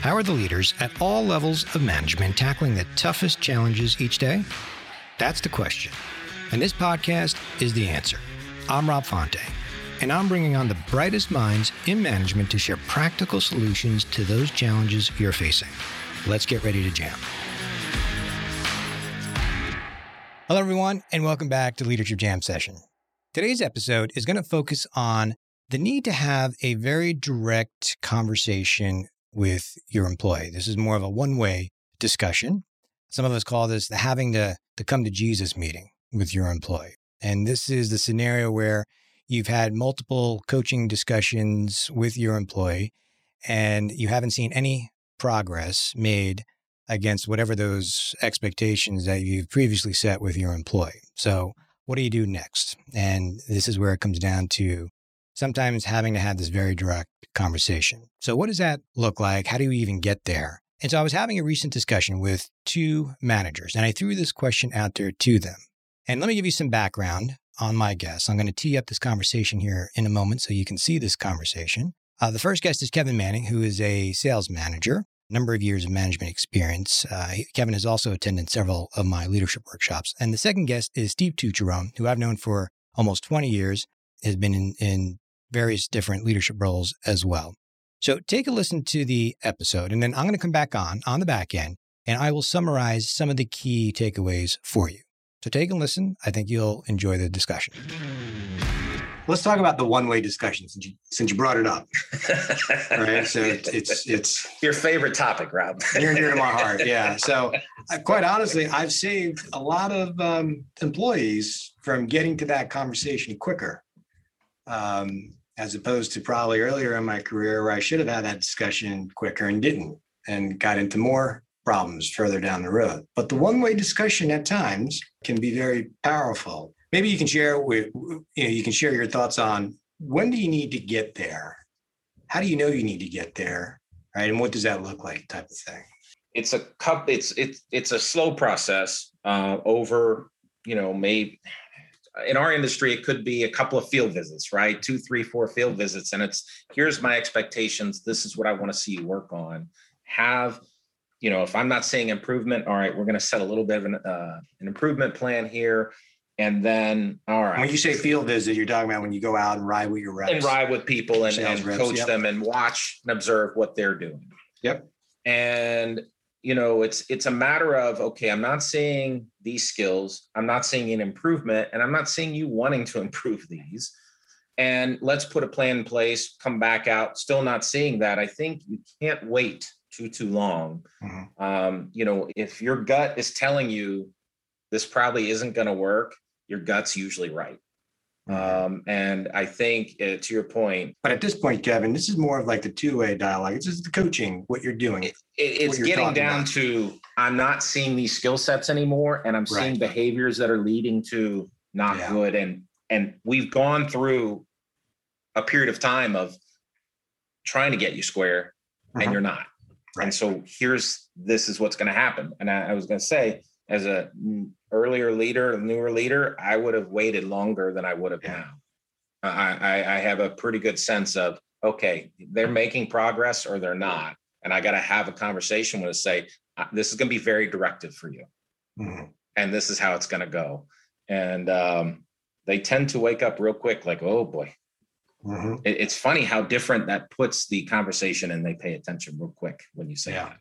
How are the leaders at all levels of management tackling the toughest challenges each day? That's the question. And this podcast is the answer. I'm Rob Fonte, and I'm bringing on the brightest minds in management to share practical solutions to those challenges you're facing. Let's get ready to jam. Hello, everyone, and welcome back to Leadership Jam Session. Today's episode is going to focus on the need to have a very direct conversation with your employee. This is more of a one way discussion. Some of us call this the having to, to come to Jesus meeting with your employee. And this is the scenario where you've had multiple coaching discussions with your employee and you haven't seen any progress made against whatever those expectations that you've previously set with your employee. So, what do you do next? And this is where it comes down to sometimes having to have this very direct conversation. So, what does that look like? How do you even get there? And so, I was having a recent discussion with two managers, and I threw this question out there to them. And let me give you some background on my guests. I'm going to tee up this conversation here in a moment so you can see this conversation. Uh, the first guest is Kevin Manning, who is a sales manager, number of years of management experience. Uh, Kevin has also attended several of my leadership workshops. And the second guest is Steve Tucherone, who I've known for almost 20 years, has been in, in various different leadership roles as well. So take a listen to the episode, and then I'm going to come back on on the back end, and I will summarize some of the key takeaways for you. So take a listen. I think you'll enjoy the discussion. Let's talk about the one-way discussion since you since you brought it up. right. So it's it's, it's your favorite topic, Rob. near near to my heart. Yeah. So uh, quite honestly, I've saved a lot of um, employees from getting to that conversation quicker. Um, as opposed to probably earlier in my career where I should have had that discussion quicker and didn't and got into more problems further down the road. But the one way discussion at times can be very powerful. Maybe you can share with you know you can share your thoughts on when do you need to get there? How do you know you need to get there? Right. And what does that look like type of thing? It's a cup, it's it's it's a slow process uh, over, you know, maybe in our industry, it could be a couple of field visits, right? Two, three, four field visits. And it's here's my expectations. This is what I want to see you work on. Have, you know, if I'm not seeing improvement, all right, we're going to set a little bit of an, uh, an improvement plan here. And then, all right. When you say field visit, you're talking about when you go out and ride with your reps. And ride with people and, and reps, coach yep. them and watch and observe what they're doing. Yep. And you know it's it's a matter of okay i'm not seeing these skills i'm not seeing an improvement and i'm not seeing you wanting to improve these and let's put a plan in place come back out still not seeing that i think you can't wait too too long Mhm. um, you know if your gut is telling you this probably isn't going to work your gut's usually right. Um, and i think uh, to your point But at this point, Kevin, this is more of like the two-way dialogue. It's just the coaching, what you're doing. it, it's you're getting down about. to I'm not seeing these skill sets anymore, and I'm seeing Right. behaviors that are leading to not Yeah. good. And and we've gone through a period of time of trying to get you square, and you're not. Right. And so here's this is what's going to happen. And I, I was going to say, as a earlier leader, a newer leader, I would have waited longer than I would have Yeah. now. I, I I have a pretty good sense of okay, they're making progress or they're not, and I got to have a conversation with say uh, this is going to be very directive for you, Mhm. and this is how it's going to go. And um, they tend to wake up real quick, like oh boy. Mhm. It, it's funny how different that puts the conversation, and they pay attention real quick when you say Yeah. that.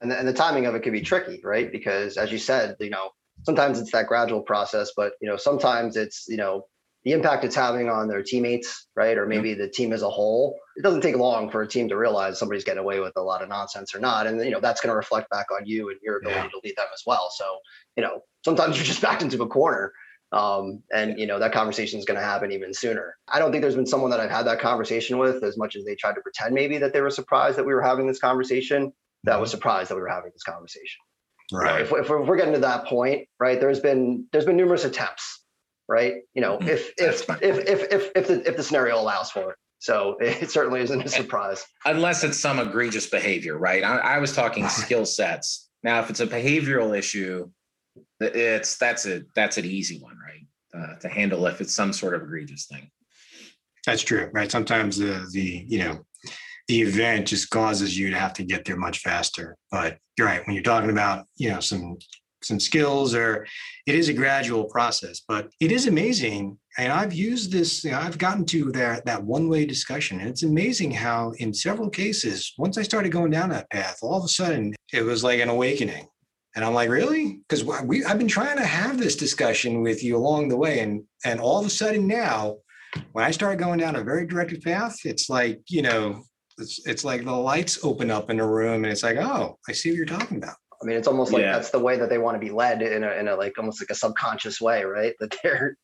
And the, and the timing of it can be tricky, right? Because as you said, you know, sometimes it's that gradual process, but you know, sometimes it's you know the impact it's having on their teammates, right? Or maybe the team as a whole. It doesn't take long for a team to realize somebody's getting away with a lot of nonsense or not, and you know that's going to reflect back on you and your ability Yeah. to lead them as well. So you know, sometimes you're just backed into a corner. Um, and you know that conversation is going to happen even sooner. I don't think there's been someone that I've had that conversation with as much as they tried to pretend maybe that they were surprised that we were having this conversation that was surprised that we were having this conversation. You know, Right. If, if, we're, if we're getting to that point, right? There's been there's been numerous attempts, right? You know, if if if if if if the if the scenario allows for it. So it certainly isn't a surprise. unless it's some egregious behavior, right? I, I was talking skill sets. Now, if it's a behavioral issue, it's that's a that's an easy one, right? Uh, to handle if it's some sort of egregious thing. That's true, right? Sometimes the the you know the event just causes you to have to get there much faster. But you're right when you're talking about you know some some skills or it is a gradual process but it is amazing and i've used this you know, i've gotten to that that one way discussion and it's amazing how in several cases once i started going down that path all of a sudden it was like an awakening and i'm like really because we i've been trying to have this discussion with you along the way and and all of a sudden now when i started going down a very directed path it's like you know it's, it's like the lights open up in the room and it's like oh i see what you're talking about I mean, it's almost like yeah. that's the way that they want to be led in a, in a like almost like a subconscious way, right? That they're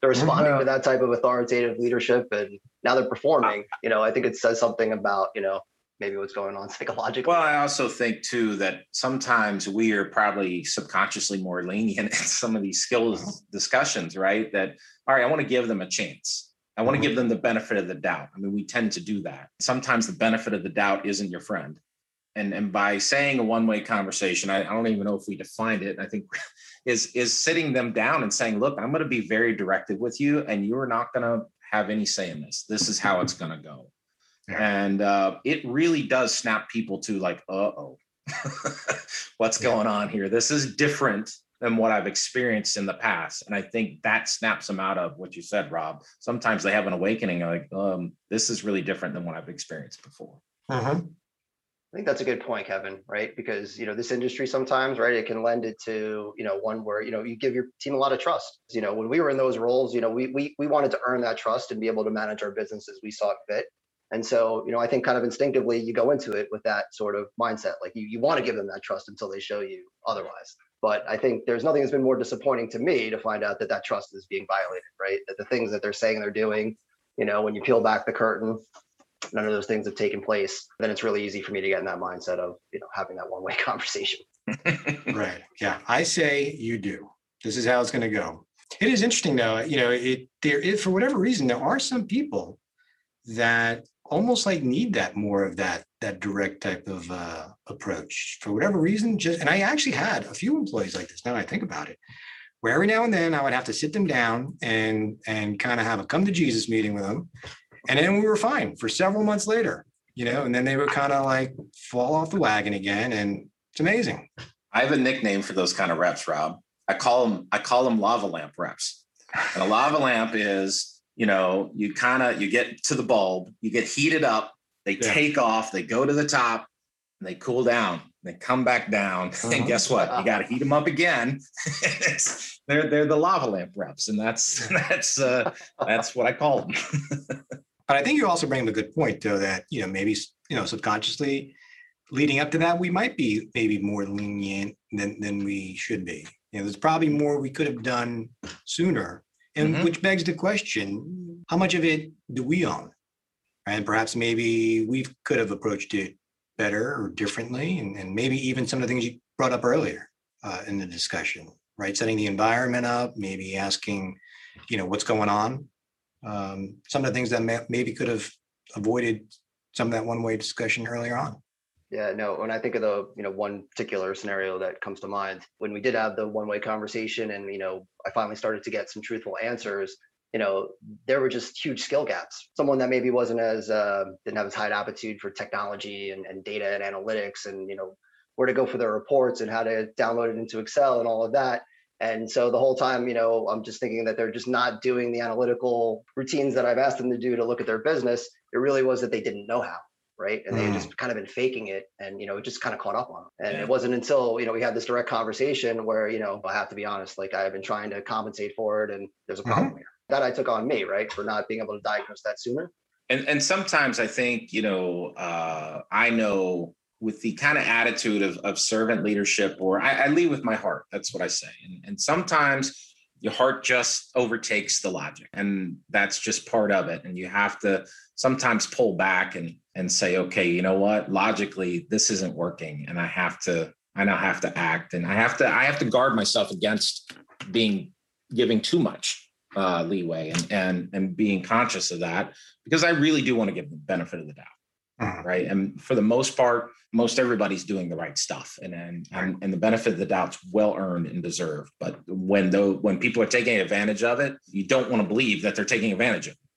they're responding mm-hmm. to that type of authoritative leadership, and now they're performing. You know, I think it says something about you know maybe what's going on psychologically. Well, I also think too that sometimes we are probably subconsciously more lenient in some of these skills mm-hmm. discussions, right? That all right, I want to give them a chance. I want to mm-hmm. give them the benefit of the doubt. I mean, we tend to do that. Sometimes the benefit of the doubt isn't your friend and and by saying a one-way conversation I, I, don't even know if we defined it i think is is sitting them down and saying look i'm going to be very directive with you and you're not going to have any say in this this is how it's going to go yeah. and uh, it really does snap people to like uh-oh what's yeah. going on here this is different than what i've experienced in the past and i think that snaps them out of what you said rob sometimes they have an awakening like um, this is really different than what i've experienced before uh-huh. I think that's a good point, Kevin, right? Because, you know, this industry sometimes, right, it can lend it to, you know, one where, you know, you give your team a lot of trust. You know, when we were in those roles, you know, we we we wanted to earn that trust and be able to manage our business as we saw fit. And so, you know, I think kind of instinctively you go into it with that sort of mindset. Like you, you want to give them that trust until they show you otherwise. But I think there's nothing that's been more disappointing to me to find out that that trust is being violated, right? That the things that they're saying they're doing, you know, when you peel back the curtain, none of those things have taken place, then it's really easy for me to get in that mindset of, you know, having that one way conversation. right. Yeah. I say you do. This is how it's going to go. It is interesting though, you know, it there is for whatever reason, there are some people that almost like need that more of that that direct type of uh, approach for whatever reason. Just and I actually had a few employees like this. Now I think about it, where every now and then I would have to sit them down and and kind of have a come to Jesus meeting with them and then we were fine for several months later, you know, and then they would kind of like fall off the wagon again. And it's amazing. I have a nickname for those kind of reps, Rob. I call them, I call them lava lamp reps. And a lava lamp is, you know, you kind of you get to the bulb, you get heated up, they yeah. take off, they go to the top, and they cool down. They come back down, uh-huh. and guess what? You got to heat them up again. they're they're the lava lamp reps, and that's that's uh, that's what I call them. But I think you also bring up a good point, though, that you know maybe you know subconsciously leading up to that, we might be maybe more lenient than than we should be. You know, there's probably more we could have done sooner, and mm-hmm. which begs the question: How much of it do we own? And perhaps maybe we could have approached it better or differently, and, and maybe even some of the things you brought up earlier uh, in the discussion, right? Setting the environment up, maybe asking, you know, what's going on um, some of the things that may, maybe could have avoided some of that one way discussion earlier on. Yeah, no. When I think of the, you know, one particular scenario that comes to mind, when we did have the one-way conversation, and you know, I finally started to get some truthful answers. You know, there were just huge skill gaps. Someone that maybe wasn't as uh, didn't have as high aptitude for technology and, and data and analytics, and you know, where to go for their reports and how to download it into Excel and all of that. And so the whole time, you know, I'm just thinking that they're just not doing the analytical routines that I've asked them to do to look at their business. It really was that they didn't know how, right? And mm. they had just kind of been faking it, and you know, it just kind of caught up on them. And yeah. it wasn't until you know we had this direct conversation where you know I have to be honest, like I've been trying to compensate for it, and there's a mm-hmm. problem mm-hmm. here that I took on me, right, for not being able to diagnose that sooner. And and sometimes I think you know uh, I know with the kind of attitude of, of servant leadership, or I, I lead with my heart. That's what I say. And, and sometimes your heart just overtakes the logic, and that's just part of it. And you have to sometimes pull back and and say, okay, you know what? Logically, this isn't working, and I have to. I now have to act, and I have to. I have to guard myself against being giving too much uh, leeway and and and being conscious of that because I really do want to give the benefit of the doubt. Mm-hmm. right? And for the most part, most everybody's doing the right stuff, and and and, and the benefit of the doubt's well earned and deserved. But when though when people are taking advantage of it, you don't want to believe that they're taking advantage of it.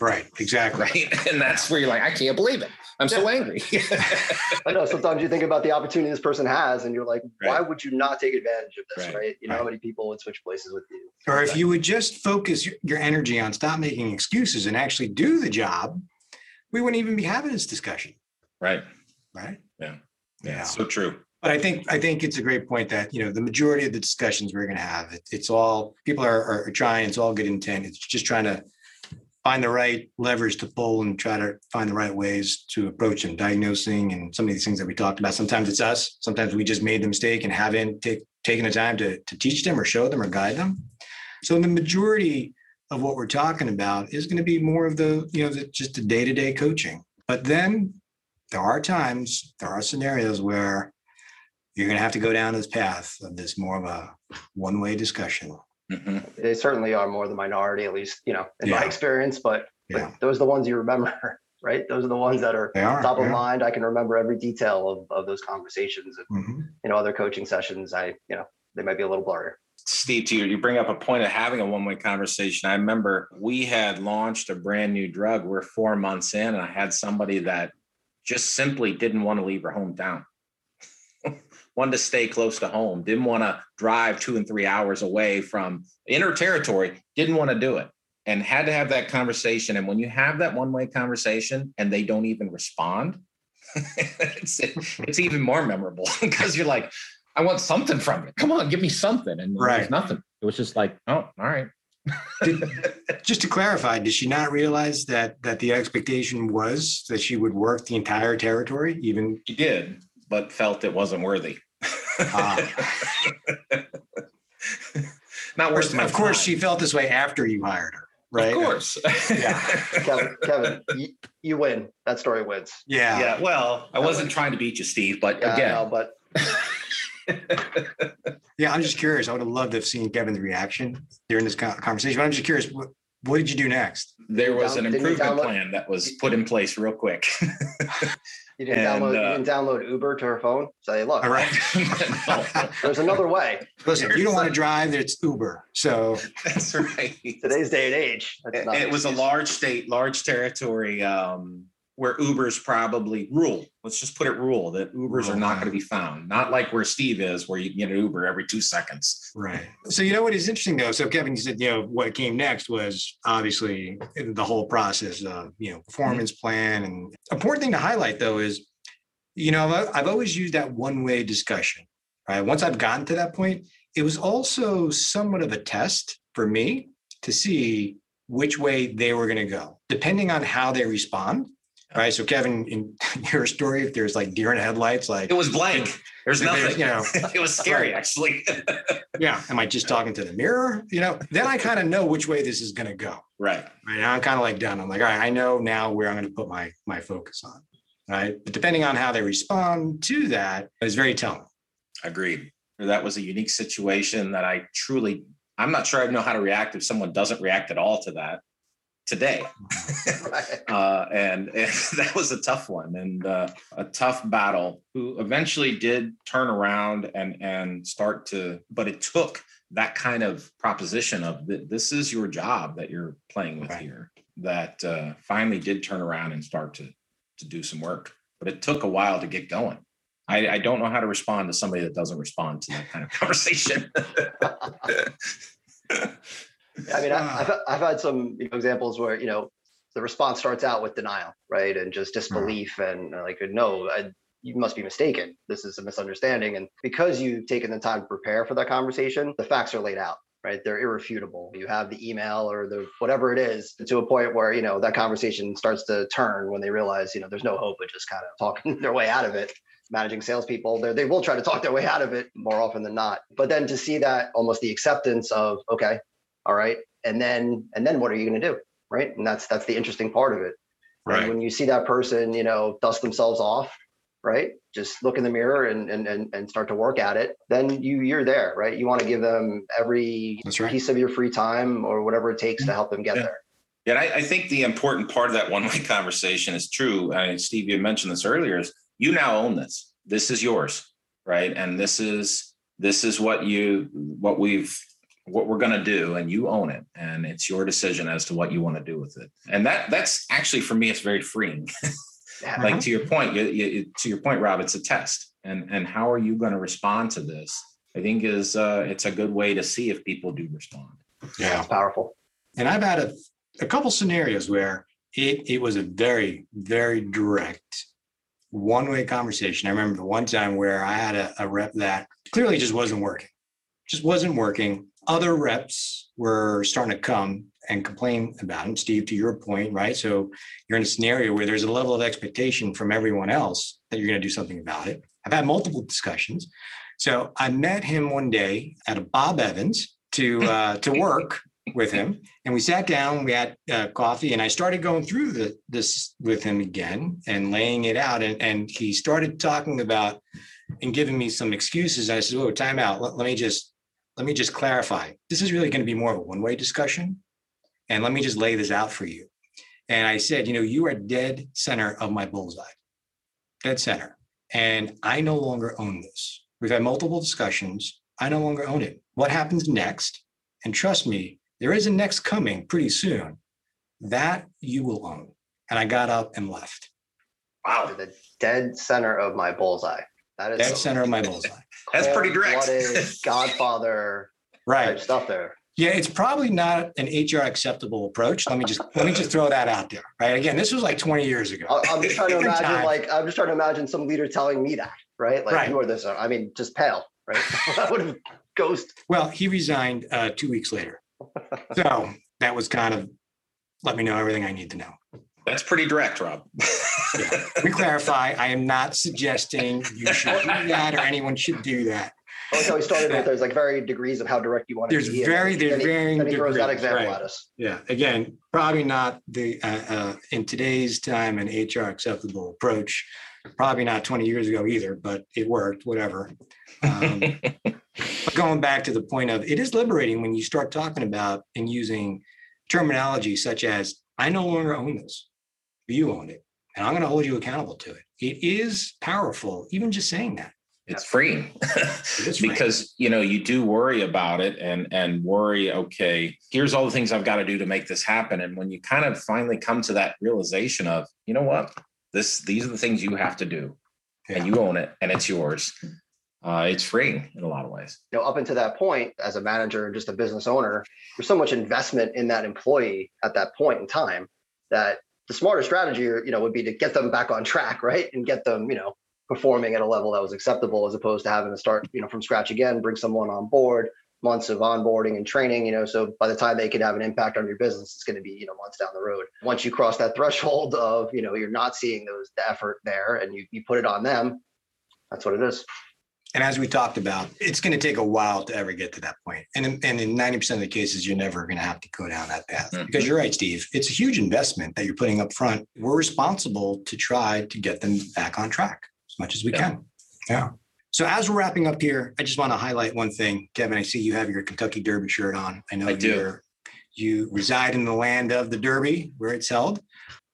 Right, exactly. Right. And that's where you're like, I can't believe it. I'm so angry. I know sometimes you think about the opportunity this person has, and you're like, why Right. would you not take advantage of this? Right. Right. You know how many people would switch places with you? Or if you would just focus your, your energy on stop making excuses and actually do the job, we wouldn't even be having this discussion, right. right? Yeah. Yeah. So true. But I think I think it's a great point that you know the majority of the discussions we're going to have, it, it's all people are, are, are trying. It's all good intent. It's just trying to find the right leverage to pull and try to find the right ways to approach them, diagnosing and some of these things that we talked about. Sometimes it's us. Sometimes we just made the mistake and haven't take, taken the time to to teach them or show them or guide them. So the majority of what we're talking about is going to be more of the you know the, just the day to day coaching. But then there are times, there are scenarios where you're going to have to go down this path of this more of a one way discussion. Mhm. They certainly are more the minority, at least you know in Yeah. my experience. But, but those are the ones you remember, right? Those are the ones that are are. top of mind. I can remember every detail of, of those conversations. And Mhm. you know, other coaching sessions, I you know they might be a little blurry. Steve, to you, you bring up a point of having a one-way conversation. I remember we had launched a brand new drug. We're four months in, and I had somebody that just simply didn't want to leave her hometown. Wanted to stay close to home, didn't want to drive two and three hours away from inner territory, didn't want to do it. And had to have that conversation. And when you have that one-way conversation and they don't even respond, it's, it's even more memorable because you're like, I want something from you. Come on, give me something. And Right. was nothing. It was just like, oh, all right. Did- just to clarify, did she not realize that that the expectation was that she would work the entire territory, even? She did, but felt it wasn't worthy. Ah. Not worth my of course, time. she felt this way after you hired her, right? Of course. Yeah. Kevin, Kevin, you, you win. That story wins. Yeah. yeah. Well, I wasn't trying to beat you, Steve, but Yeah, I again, know, but Yeah. I'm just curious. I would have loved to have seen Kevin's reaction during this conversation. But I'm just curious, what, what did you do next? there was an improvement plan that was put in place real quick. you didn't And, download. uh, you didn't download Uber to her phone. Say, look, All right. There's another way. Listen, if you don't want to drive, it's Uber. So that's right. Today's day and age. That's It, not it was a large state, large territory um, where Ubers probably rule. Let's just put it rule that Ubers are not going to be found. Not like where Steve is, where you can get an Uber every two seconds. Right. So you know what is interesting though. So Kevin, said you know what came next was obviously the whole process of you know performance plan and important thing to highlight though is you know I've, I've always used that one way discussion. Right. Once I've gotten to that point, it was also somewhat of a test for me to see which way they were going to go, depending on how they respond. Right. So Kevin, in your story, if there's like deer in headlights, like It was blank. There's nothing. you know, it was scary, actually. yeah, am I just talking to the mirror? You know, then I kind of know which way this is going to go. right. Right now, I'm kind of like done. I'm like, all right, I know now where I'm going to put my my focus on. Right, but depending on how they respond to that, that is very telling. Agreed. That was a unique situation that I truly, I'm not sure I know how to react if someone doesn't react at all to that today. Uh, and, and that was a tough one and uh, a tough battle. Who eventually did turn around and and start to, but it took that kind of proposition of th- this is your job that you're playing with Right. here. That uh, finally did turn around and start to to do some work, but it took a while to get going. I, I don't know how to respond to somebody that doesn't respond to that kind of conversation. I mean, I, I've, I've had some examples where you know the response starts out with denial, right, and just disbelief, and uh, like, no, I, you must be mistaken. This is a misunderstanding, and because you've taken the time to prepare for that conversation, the facts are laid out, right? They're irrefutable. You have the email or the whatever it is to a point where you know that conversation starts to turn when they realize you know there's no hope of just kind of talking their way out of it managing salespeople, they they will try to talk their way out of it more often than not. But then to see that almost the acceptance of okay, all right, and then and then what are you going to do, right? And that's that's the interesting part of it. And when you see that person, you know, dust themselves off, right? Just look in the mirror and and and, and start to work at it. Then you you're there, right? You want to give them every right. piece of your free time or whatever it takes to help them get Yeah. there. Yeah, I, I think the important part of that one-way conversation is true. Uh, Steve, you mentioned this earlier. Is you now own this. This is yours, right? And this is this is what you what we've what we're going to do and you own it and it's your decision as to what you want to do with it and that that's actually for me it's very freeing Yeah. like to your point you, you, to your point rob it's a test and and how are you going to respond to this i think is uh it's a good way to see if people do respond It's powerful. And I've had a, a couple scenarios where it, it was a very, very direct one way conversation. I remember the one time where I had a, a rep that clearly just wasn't working, just wasn't working. Other reps were starting to come and complain about him. Steve, to your point, right? So you're in a scenario where there's a level of expectation from everyone else that you're going to do something about it. I've had multiple discussions. So I met him one day at a Bob Evans to uh, to work with him and we sat down we had uh, coffee and i started going through the, this with him again and laying it out and, and he started talking about and giving me some excuses and i said oh time out let, let me just let me just clarify this is really going to be more of a one-way discussion and let me just lay this out for you and i said you know you are dead center of my bullseye dead center and i no longer own this we've had multiple discussions i no longer own it what happens next and trust me there is a next coming pretty soon that you will own. And I got up and left. Wow. The dead center of my bullseye. That is Dead some center of my bullseye. That's pretty direct. cold-blooded Godfather type Right. stuff there. Yeah, it's probably not an HR acceptable approach. Let me just let me just throw that out there. Right. Again, this was like 20 years ago. I- I'm just trying to imagine, time. like, I'm just trying to imagine some leader telling me that, right? Like, Right. you are this. I mean, just pale, right? I would have ghost. Well, he resigned uh, two weeks later. So that was kind of let me know everything I need to know. That's pretty direct rob Yeah. We clarify, I am not suggesting you should do that or anyone should do that. I like how he started with there's like very degrees of how direct you want to There's be. and very- there's he- varying Then he throws that example right. at us. Yeah, again, probably not the, uh, uh, in today's time, an HR acceptable approach. Probably not 20 years ago either, but it worked, whatever. Um, But going back to the point of, it is liberating when you start talking about and using terminology such as, I no longer own this. You own it, and I'm going to hold you accountable to it. It is powerful, even just saying that. it's free because you know you do worry about it and and worry okay here's all the things i've got to do to make this happen. And when you kind of finally come to that realization of you know what? This these are the things you have to do and you own it and it's yours. Uh, it's freeing in a lot of ways. You know, up until that point, as a manager and just a business owner, there's so much investment in that employee at that point in time that the smarter strategy, you know, would be to get them back on track, right, and get them, you know, performing at a level that was acceptable, as opposed to having to start, you know, from scratch again, bring someone on board, months of onboarding and training, you know, so by the time they could have an impact on your business, it's going to be, you know, months down the road. Once you cross that threshold of, you know, you're not seeing those the effort there, and you you put it on them, that's what it is. And as we talked about, it's going to take a while to ever get to that point. And in, and in 90% of the cases, you're never going to have to go down that path Mhm. because you're right, Steve. It's a huge investment that you're putting up front. We're responsible to try to get them back on track as much as we Yeah. can. Yeah. So as we're wrapping up here, I just want to highlight one thing. Kevin, I see you have your Kentucky Derby shirt on. I know I do. you're, you reside in the land of the Derby where it's held,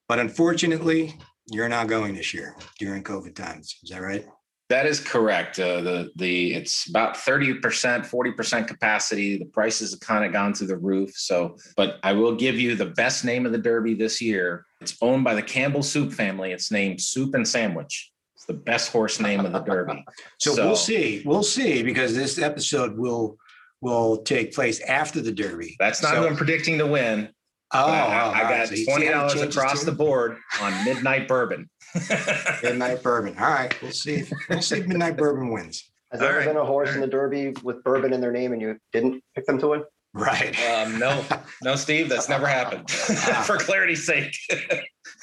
but unfortunately, you're not going this year during COVID times. Is that right? That is correct. Uh, the the it's about thirty percent, forty percent capacity. The prices have kind of gone through the roof. So, but I will give you the best name of the Derby this year. It's owned by the Campbell Soup family. It's named Soup and Sandwich. It's the best horse name of the Derby. So, So- we'll see. We'll see because this episode will will take place after the Derby. That's not so, who I'm predicting to win. Oh, but I, I all right. got So twenty dollars across too? the board on Midnight Bourbon. Midnight Bourbon. All right, we'll see. If, we'll see if Midnight Bourbon wins. Has there All ever right. been a horse in the Derby with bourbon in their name and you didn't pick them to win? Right. um, no, no, Steve, that's never happened. For clarity's sake.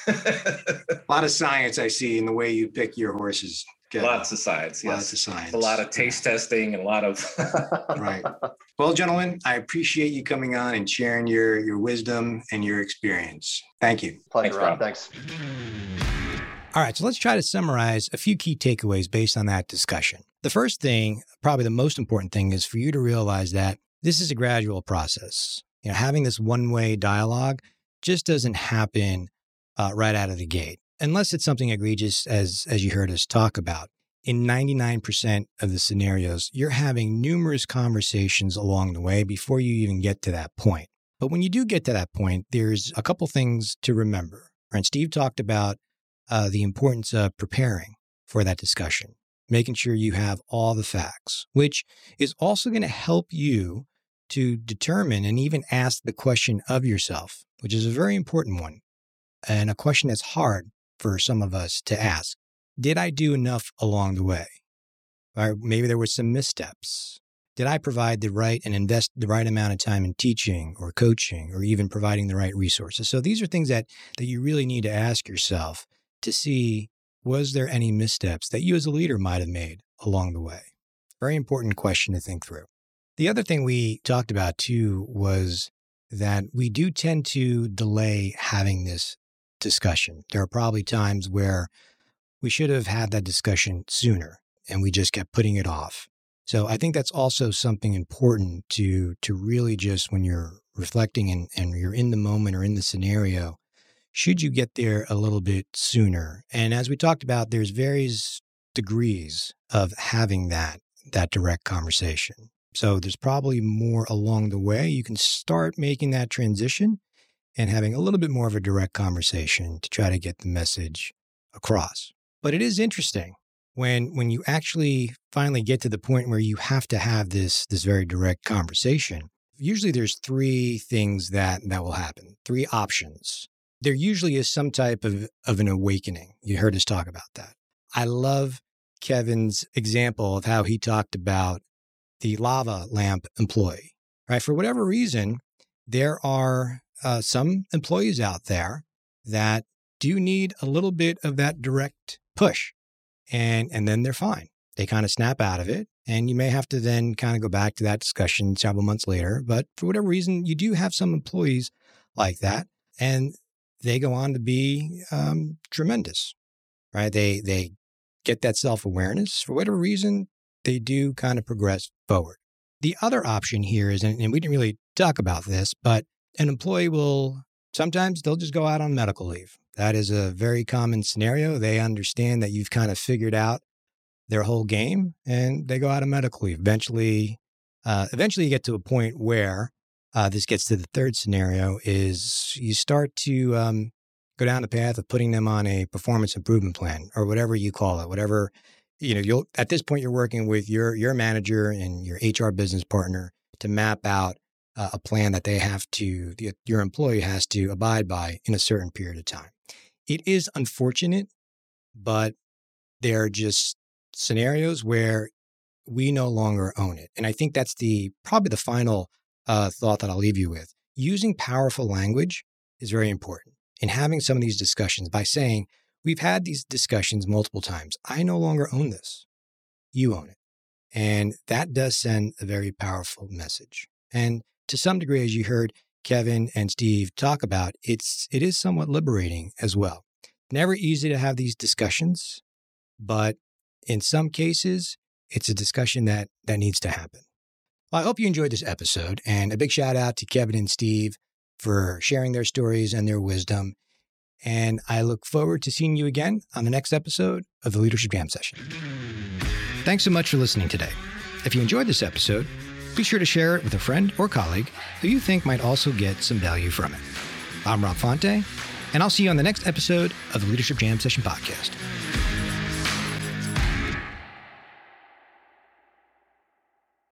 A lot of science I see in the way you pick your horses. Kevin. Lots of science. Lots of science. a lot of taste testing and a lot of Right. Well, gentlemen, I appreciate you coming on and sharing your your wisdom and your experience. Thank you. Pleasure, Thanks, Rob. Rob. Thanks. All right, so let's try to summarize a few key takeaways based on that discussion. The first thing, probably the most important thing, is for you to realize that this is a gradual process. You know, having this one-way dialogue just doesn't happen uh, right out of the gate, unless it's something egregious, as as you heard us talk about. in 99% of the scenarios, you're having numerous conversations along the way before you even get to that point. But when you do get to that point, there's a couple things to remember. And Steve talked about uh, the importance of preparing for that discussion, making sure you have all the facts, which is also going to help you to determine and even ask the question of yourself, which is a very important one and a question that's hard for some of us to ask. Did I do enough along the way? Or maybe there were some missteps. Did I provide the right and invest the right amount of time in teaching or coaching or even providing the right resources? So these are things that, that you really need to ask yourself to see was there any missteps that you as a leader might have made along the way? Very important question to think through. The other thing we talked about too was that we do tend to delay having this discussion. There are probably times where we should have had that discussion sooner and we just kept putting it off. So I think that's also something important to to really just when you're reflecting and, and you're in the moment or in the scenario, should you get there a little bit sooner? And as we talked about, there's various degrees of having that that direct conversation. So there's probably more along the way. You can start making that transition and having a little bit more of a direct conversation to try to get the message across. But it is interesting when when you actually finally get to the point where you have to have this this very direct conversation. Usually there's three things that that will happen. Three options. There usually is some type of of an awakening. You heard us talk about that. I love Kevin's example of how he talked about the lava lamp employee, right? For whatever reason, there are uh, some employees out there that do need a little bit of that direct push and and then they're fine. They kind of snap out of it and you may have to then kind of go back to that discussion several months later but for whatever reason you do have some employees like that and they go on to be um, tremendous right? They they get that self-awareness. For whatever reason they do kind of progress forward. The other option here is, and we didn't really talk about this, but an employee will sometimes they'll just go out on medical leave. That is a very common scenario. They understand that you've kind of figured out their whole game and they go out on medical leave. Eventually, uh, eventually you get to a point where uh, this gets to the third scenario is you start to um, go down the path of putting them on a performance improvement plan or whatever you call it, whatever you know, you'll at this point you're working with your your manager and your HR business partner to map out uh, a plan that they have to the, your employee has to abide by in a certain period of time. It is unfortunate, but there are just scenarios where we no longer own it, and I think that's the probably the final uh, thought that I'll leave you with. Using powerful language is very important in having some of these discussions by saying We've had these discussions multiple times. I no longer own this. You own it. And that does send a very powerful message. And to some degree, as you heard Kevin and Steve talk about, it's it is somewhat liberating as well. Never easy to have these discussions, but in some cases, it's a discussion that that needs to happen. Well, I hope you enjoyed this episode, and a big shout out to Kevin and Steve for sharing their stories and their wisdom. And I look forward to seeing you again on the next episode of the Leadership Jam Session. Thanks so much for listening today. If you enjoyed this episode, be sure to share it with a friend or colleague who you think might also get some value from it. I'm Rob Fonte, and I'll see you on the next episode of the Leadership Jam Session podcast.